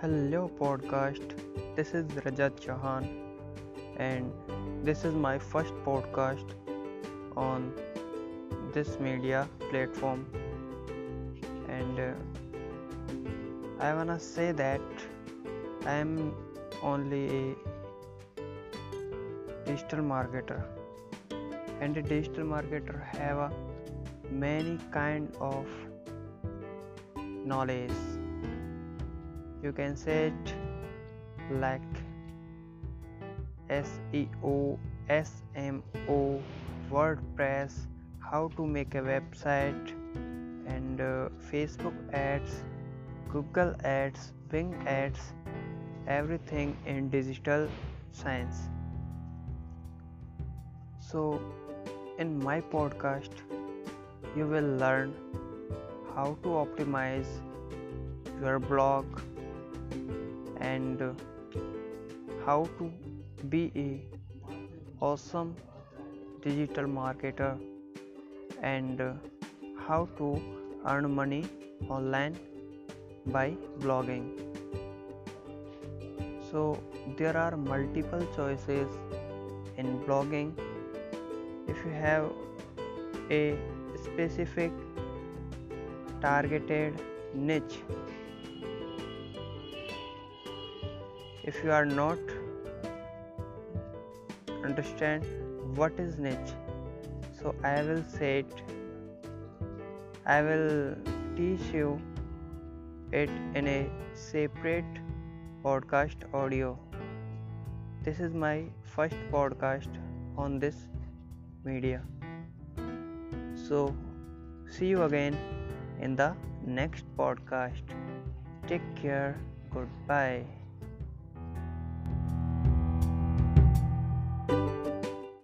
Hello, podcast. This is Rajat Chauhan, and this is my first podcast on this media platform. And uh, I wanna say that I am only a digital marketer, and a digital marketer have a many kind of knowledge you can say it like SEO, SMO, WordPress, how to make a website, and uh, Facebook ads, Google ads, Bing ads, everything in digital science. So, in my podcast, you will learn how to optimize your blog and how to be a awesome digital marketer and how to earn money online by blogging. So there are multiple choices in blogging. If you have a specific targeted niche if you are not understand what is niche so i will say it i will teach you it in a separate podcast audio. This is my first podcast on this media. So see you again in the next podcast. Take care. Goodbye